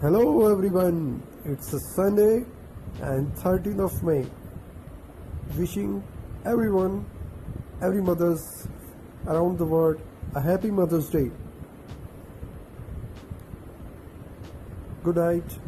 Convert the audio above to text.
Hello everyone, it's a Sunday and 13th of May. Wishing everyone, every mothers around the world a happy Mother's Day. Good night.